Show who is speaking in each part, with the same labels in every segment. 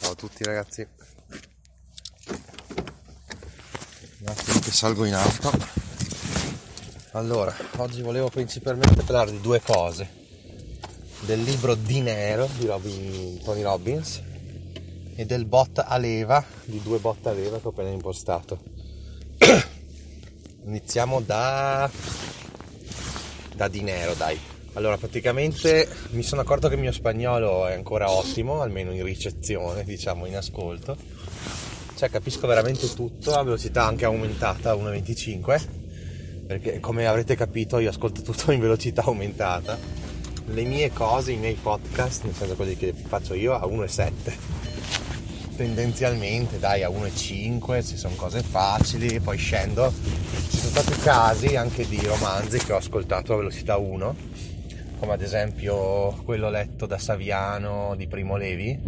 Speaker 1: Ciao a tutti ragazzi. Un che salgo in auto. Allora, oggi volevo principalmente parlare di due cose. Del libro Di Nero di Robin, Tony Robbins e del bot a leva, di due bot a leva che ho appena impostato. Iniziamo da da dinero, dai. Allora, praticamente mi sono accorto che il mio spagnolo è ancora ottimo, almeno in ricezione, diciamo, in ascolto. Cioè, capisco veramente tutto, a velocità anche aumentata a 1.25, perché come avrete capito io ascolto tutto in velocità aumentata. Le mie cose, i miei podcast, nel senso quelli che faccio io, a 1.7. Tendenzialmente, dai, a 1.5, ci sono cose facili, poi scendo. Ci sono stati casi anche di romanzi che ho ascoltato a velocità 1 come ad esempio quello letto da Saviano di Primo Levi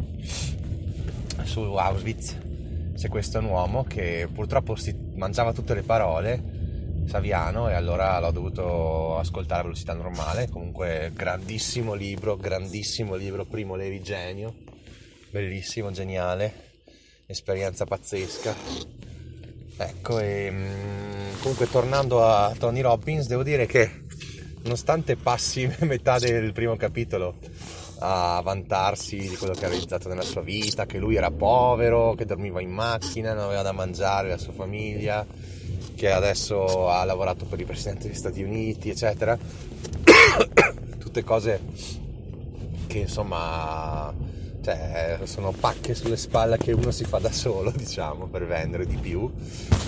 Speaker 1: su Auschwitz se questo è un uomo che purtroppo si mangiava tutte le parole Saviano e allora l'ho dovuto ascoltare a velocità normale. Comunque grandissimo libro grandissimo libro Primo Levi genio. Bellissimo geniale. Esperienza pazzesca. Ecco e comunque tornando a Tony Robbins devo dire che nonostante passi metà del primo capitolo a vantarsi di quello che ha realizzato nella sua vita, che lui era povero, che dormiva in macchina, non aveva da mangiare la sua famiglia, che adesso ha lavorato per il Presidente degli Stati Uniti, eccetera. Tutte cose che insomma cioè, sono pacche sulle spalle che uno si fa da solo, diciamo, per vendere di più.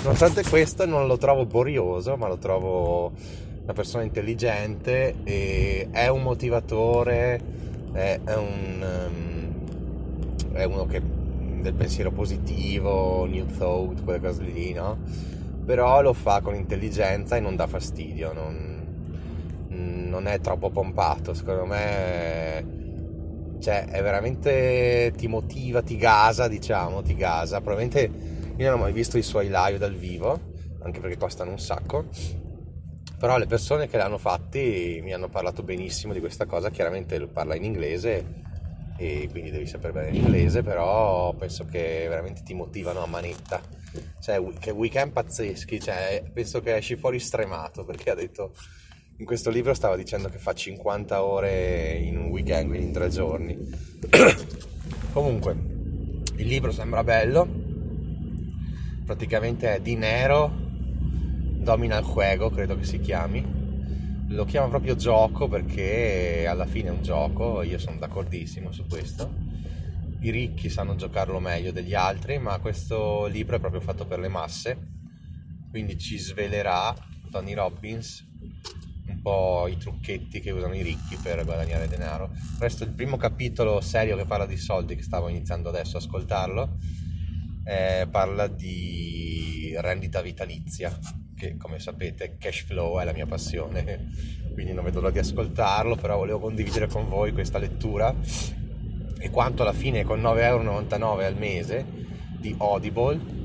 Speaker 1: Nonostante questo non lo trovo borioso, ma lo trovo una persona intelligente e è un motivatore, è, è, un, um, è uno che del pensiero positivo, new thought, quelle cose lì, no? Però lo fa con intelligenza e non dà fastidio, non, non è troppo pompato, secondo me cioè è veramente ti motiva, ti gasa, diciamo, ti gasa. Probabilmente io non ho mai visto i suoi live dal vivo, anche perché costano un sacco però le persone che l'hanno fatti mi hanno parlato benissimo di questa cosa, chiaramente parla in inglese e quindi devi sapere bene l'inglese, però penso che veramente ti motivano a manetta. Cioè, che weekend pazzeschi, cioè, penso che esci fuori stremato perché ha detto in questo libro stava dicendo che fa 50 ore in un weekend, quindi in tre giorni. Comunque, il libro sembra bello, praticamente è di nero Domina il Juego, credo che si chiami. Lo chiama proprio gioco perché alla fine è un gioco, io sono d'accordissimo su questo. I ricchi sanno giocarlo meglio degli altri, ma questo libro è proprio fatto per le masse, quindi ci svelerà Tony Robbins un po' i trucchetti che usano i ricchi per guadagnare denaro. Resto il primo capitolo serio che parla di soldi, che stavo iniziando adesso a ascoltarlo, eh, parla di rendita vitalizia che come sapete cash flow è la mia passione, quindi non vedo l'ora di ascoltarlo, però volevo condividere con voi questa lettura e quanto alla fine con 9,99€ al mese di Audible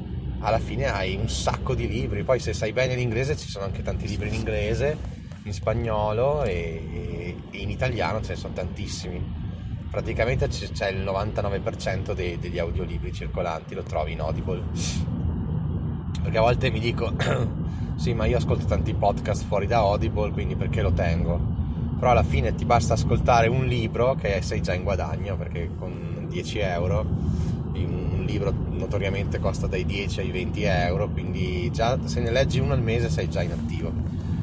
Speaker 1: alla fine hai un sacco di libri, poi se sai bene l'inglese ci sono anche tanti libri in inglese, in spagnolo e, e in italiano ce ne sono tantissimi. Praticamente c'è il 99% dei, degli audiolibri circolanti, lo trovi in Audible. Perché a volte mi dico sì, ma io ascolto tanti podcast fuori da Audible, quindi perché lo tengo? però alla fine ti basta ascoltare un libro che sei già in guadagno perché con 10 euro un libro notoriamente costa dai 10 ai 20 euro quindi già se ne leggi uno al mese sei già in attivo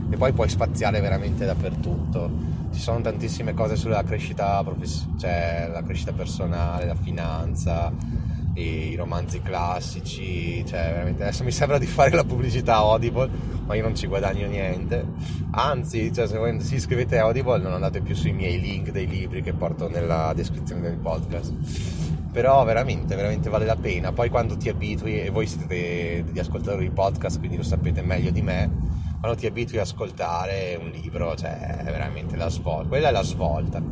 Speaker 1: e poi puoi spaziare veramente dappertutto ci sono tantissime cose sulla crescita, cioè la crescita personale, la finanza, i romanzi classici, cioè veramente adesso mi sembra di fare la pubblicità Audible, ma io non ci guadagno niente. Anzi, cioè, se voi si iscrivete a Audible non andate più sui miei link dei libri che porto nella descrizione del podcast. Però veramente, veramente vale la pena. Poi quando ti abitui, e voi siete degli ascoltatori di podcast, quindi lo sapete meglio di me, quando ti abitui ad ascoltare un libro, cioè è veramente la svolta. Quella è la svolta.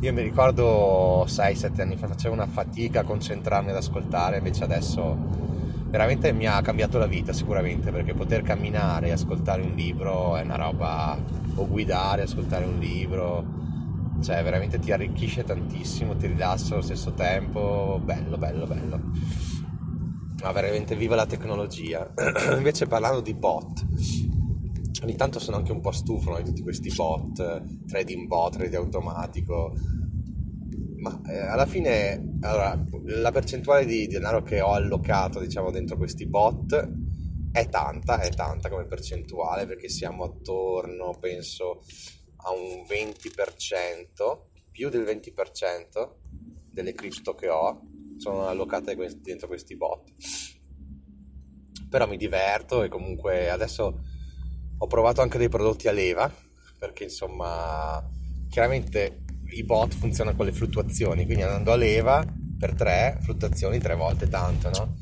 Speaker 1: Io mi ricordo 6-7 anni fa facevo una fatica a concentrarmi ad ascoltare, invece adesso veramente mi ha cambiato la vita sicuramente, perché poter camminare e ascoltare un libro è una roba, o guidare, ascoltare un libro, cioè veramente ti arricchisce tantissimo, ti rilassa allo stesso tempo, bello, bello, bello. Ma veramente viva la tecnologia. Invece parlando di bot, ogni tanto sono anche un po' stufo no, di tutti questi bot, trading bot, trading automatico. Ma eh, alla fine, allora, la percentuale di denaro che ho allocato, diciamo, dentro questi bot è tanta, è tanta come percentuale, perché siamo attorno, penso, a un 20%, più del 20% delle cripto che ho sono allocate dentro questi bot. Però mi diverto e comunque adesso ho provato anche dei prodotti a leva, perché insomma, chiaramente i bot funzionano con le fluttuazioni, quindi andando a leva per tre, fluttuazioni tre volte tanto, no?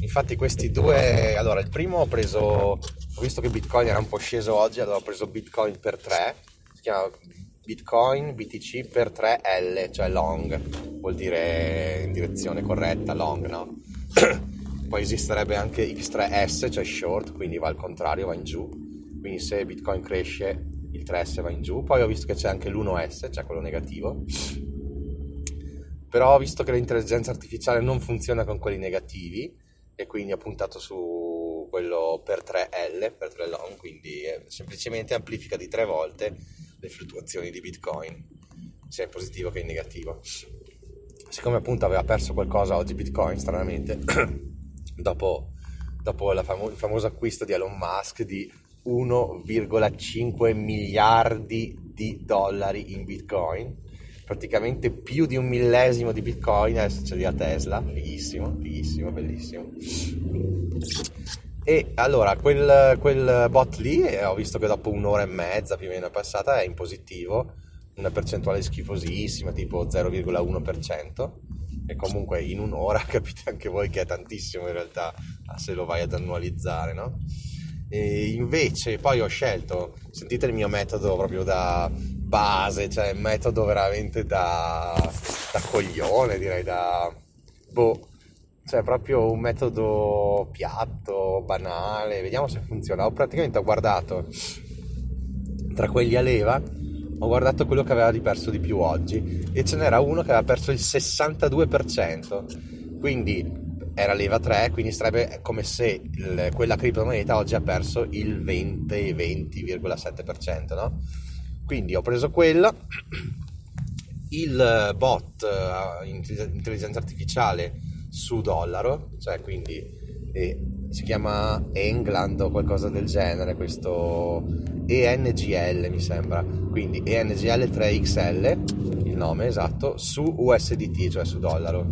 Speaker 1: Infatti questi due, allora il primo ho preso, visto che Bitcoin era un po' sceso oggi, allora ho preso Bitcoin per 3, si chiama Bitcoin BTC per 3L, cioè long, vuol dire in direzione corretta, long, no? Poi esisterebbe anche X3S, cioè short, quindi va al contrario, va in giù quindi se Bitcoin cresce il 3S va in giù, poi ho visto che c'è anche l'1S, cioè quello negativo, però ho visto che l'intelligenza artificiale non funziona con quelli negativi e quindi ho puntato su quello per 3L, per 3 long, quindi semplicemente amplifica di tre volte le fluttuazioni di Bitcoin, sia in positivo che in negativo. Siccome appunto aveva perso qualcosa oggi Bitcoin, stranamente, dopo, dopo famo- il famoso acquisto di Elon Musk di 1,5 miliardi di dollari in bitcoin. Praticamente più di un millesimo di bitcoin adesso c'è a Tesla. Fighissimo fighissimo bellissimo. E allora quel, quel bot lì eh, ho visto che dopo un'ora e mezza più o meno è passata è in positivo una percentuale schifosissima tipo 0,1% e comunque in un'ora capite anche voi che è tantissimo in realtà se lo vai ad annualizzare no? E invece poi ho scelto, sentite il mio metodo proprio da base, cioè metodo veramente da, da coglione, direi da... boh, cioè proprio un metodo piatto, banale, vediamo se funziona. Ho praticamente ho guardato tra quelli a leva, ho guardato quello che aveva riperso di più oggi e ce n'era uno che aveva perso il 62%, quindi era leva 3, quindi sarebbe come se il, quella criptomoneta oggi ha perso il 20, 20,7%, no? Quindi ho preso quella, il bot uh, intelligenza artificiale su dollaro, cioè quindi eh, si chiama England o qualcosa del genere, questo ENGL mi sembra, quindi ENGL 3XL, il nome esatto, su USDT, cioè su dollaro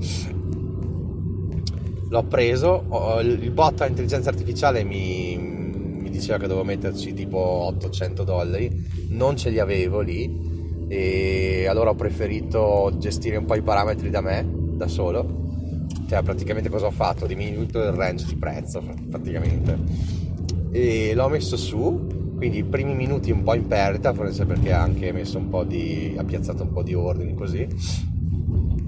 Speaker 1: l'ho preso, il bot a intelligenza artificiale mi, mi diceva che dovevo metterci tipo 800 dollari, non ce li avevo lì e allora ho preferito gestire un po' i parametri da me, da solo. Cioè praticamente cosa ho fatto? Ho diminuito il range di prezzo praticamente e l'ho messo su quindi i primi minuti un po' in perdita forse perché ha anche messo un po' di ha piazzato un po' di ordini così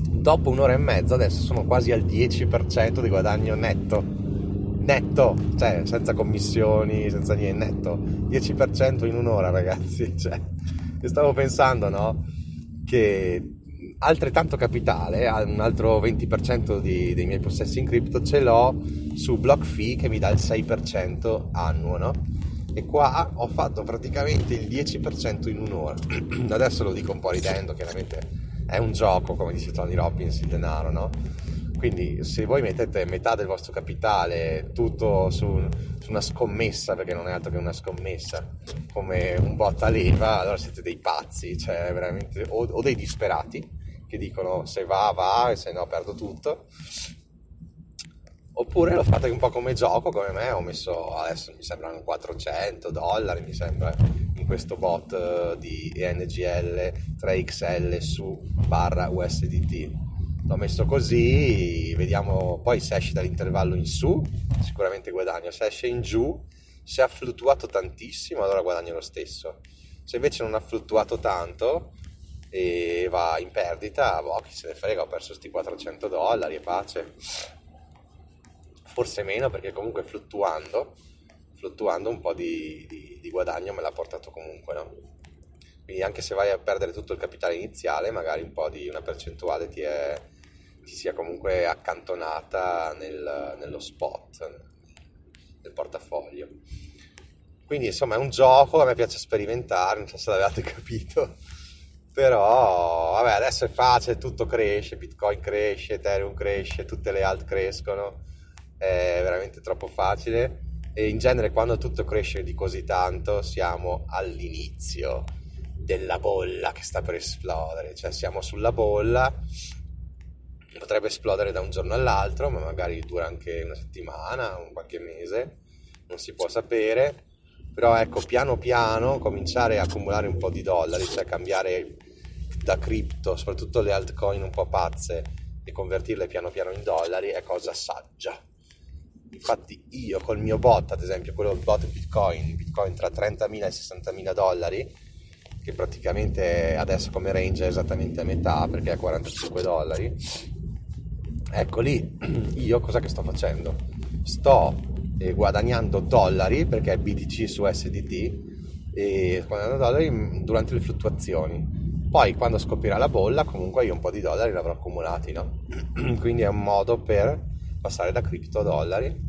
Speaker 1: dopo un'ora e mezza adesso sono quasi al 10% di guadagno netto netto, cioè senza commissioni, senza niente, netto 10% in un'ora ragazzi cioè, io stavo pensando no che altrettanto capitale un altro 20% di, dei miei possessi in cripto ce l'ho su BlockFi che mi dà il 6% annuo no? e qua ho fatto praticamente il 10% in un'ora. Adesso lo dico un po' ridendo, chiaramente è un gioco, come dice Tony Robbins, il denaro, no? Quindi se voi mettete metà del vostro capitale tutto su, su, una scommessa, perché non è altro che una scommessa, come un botta leva, allora siete dei pazzi, cioè veramente, o, o dei disperati che dicono se va va e se no perdo tutto oppure lo fate un po' come gioco come me ho messo adesso mi sembrano 400 dollari mi sembra questo bot eh, di NGL 3XL su barra USDT l'ho messo così vediamo poi se esce dall'intervallo in su sicuramente guadagno se esce in giù se ha fluttuato tantissimo allora guadagno lo stesso se invece non ha fluttuato tanto e va in perdita, boh, chi se ne frega, ho perso questi 400 dollari e pace. Forse meno perché comunque fluttuando, fluttuando un po' di, di, di guadagno me l'ha portato comunque, no? Quindi anche se vai a perdere tutto il capitale iniziale, magari un po' di una percentuale ti, è, ti sia comunque accantonata nel, nello spot, nel portafoglio. Quindi insomma è un gioco, a me piace sperimentare, non so se l'avete capito però vabbè adesso è facile tutto cresce bitcoin cresce ethereum cresce tutte le alt crescono è veramente troppo facile e in genere quando tutto cresce di così tanto siamo all'inizio della bolla che sta per esplodere cioè siamo sulla bolla potrebbe esplodere da un giorno all'altro ma magari dura anche una settimana un qualche mese non si può sapere però ecco piano piano cominciare a accumulare un po' di dollari cioè cambiare da cripto, soprattutto le altcoin un po' pazze, e convertirle piano piano in dollari è cosa saggia. Infatti io col mio bot, ad esempio, quello bot Bitcoin, Bitcoin tra 30.000 e 60.000 dollari, che praticamente adesso come range è esattamente a metà perché è 45 dollari, ecco lì io cosa che sto facendo? Sto eh, guadagnando dollari perché è BTC su SDT e guadagnando dollari durante le fluttuazioni poi quando scoppierà la bolla comunque io un po' di dollari l'avrò accumulati, no? Quindi è un modo per passare da cripto a dollari,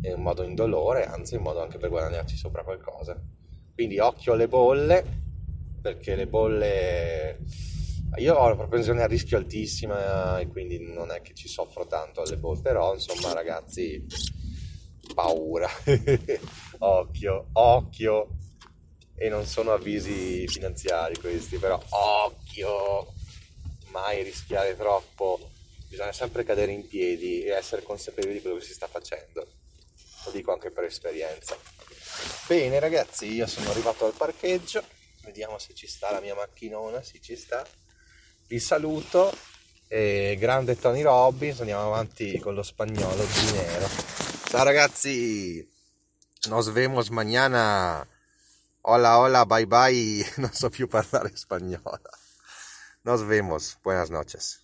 Speaker 1: è un modo indolore, anzi un modo anche per guadagnarci sopra qualcosa. Quindi occhio alle bolle, perché le bolle... Io ho una propensione a rischio altissima e quindi non è che ci soffro tanto alle bolle, però insomma ragazzi, paura. occhio, occhio e non sono avvisi finanziari questi, però occhio, mai rischiare troppo, bisogna sempre cadere in piedi e essere consapevoli di quello che si sta facendo, lo dico anche per esperienza. Bene ragazzi, io sono arrivato al parcheggio, vediamo se ci sta la mia macchinona, sì ci sta, vi saluto e grande Tony Robbins, andiamo avanti con lo spagnolo Ginero. Ciao ragazzi, nos vemos mañana. Hola, hola, bye bye. No so più parlare spagnolo. Nos vemos. Buenas noches.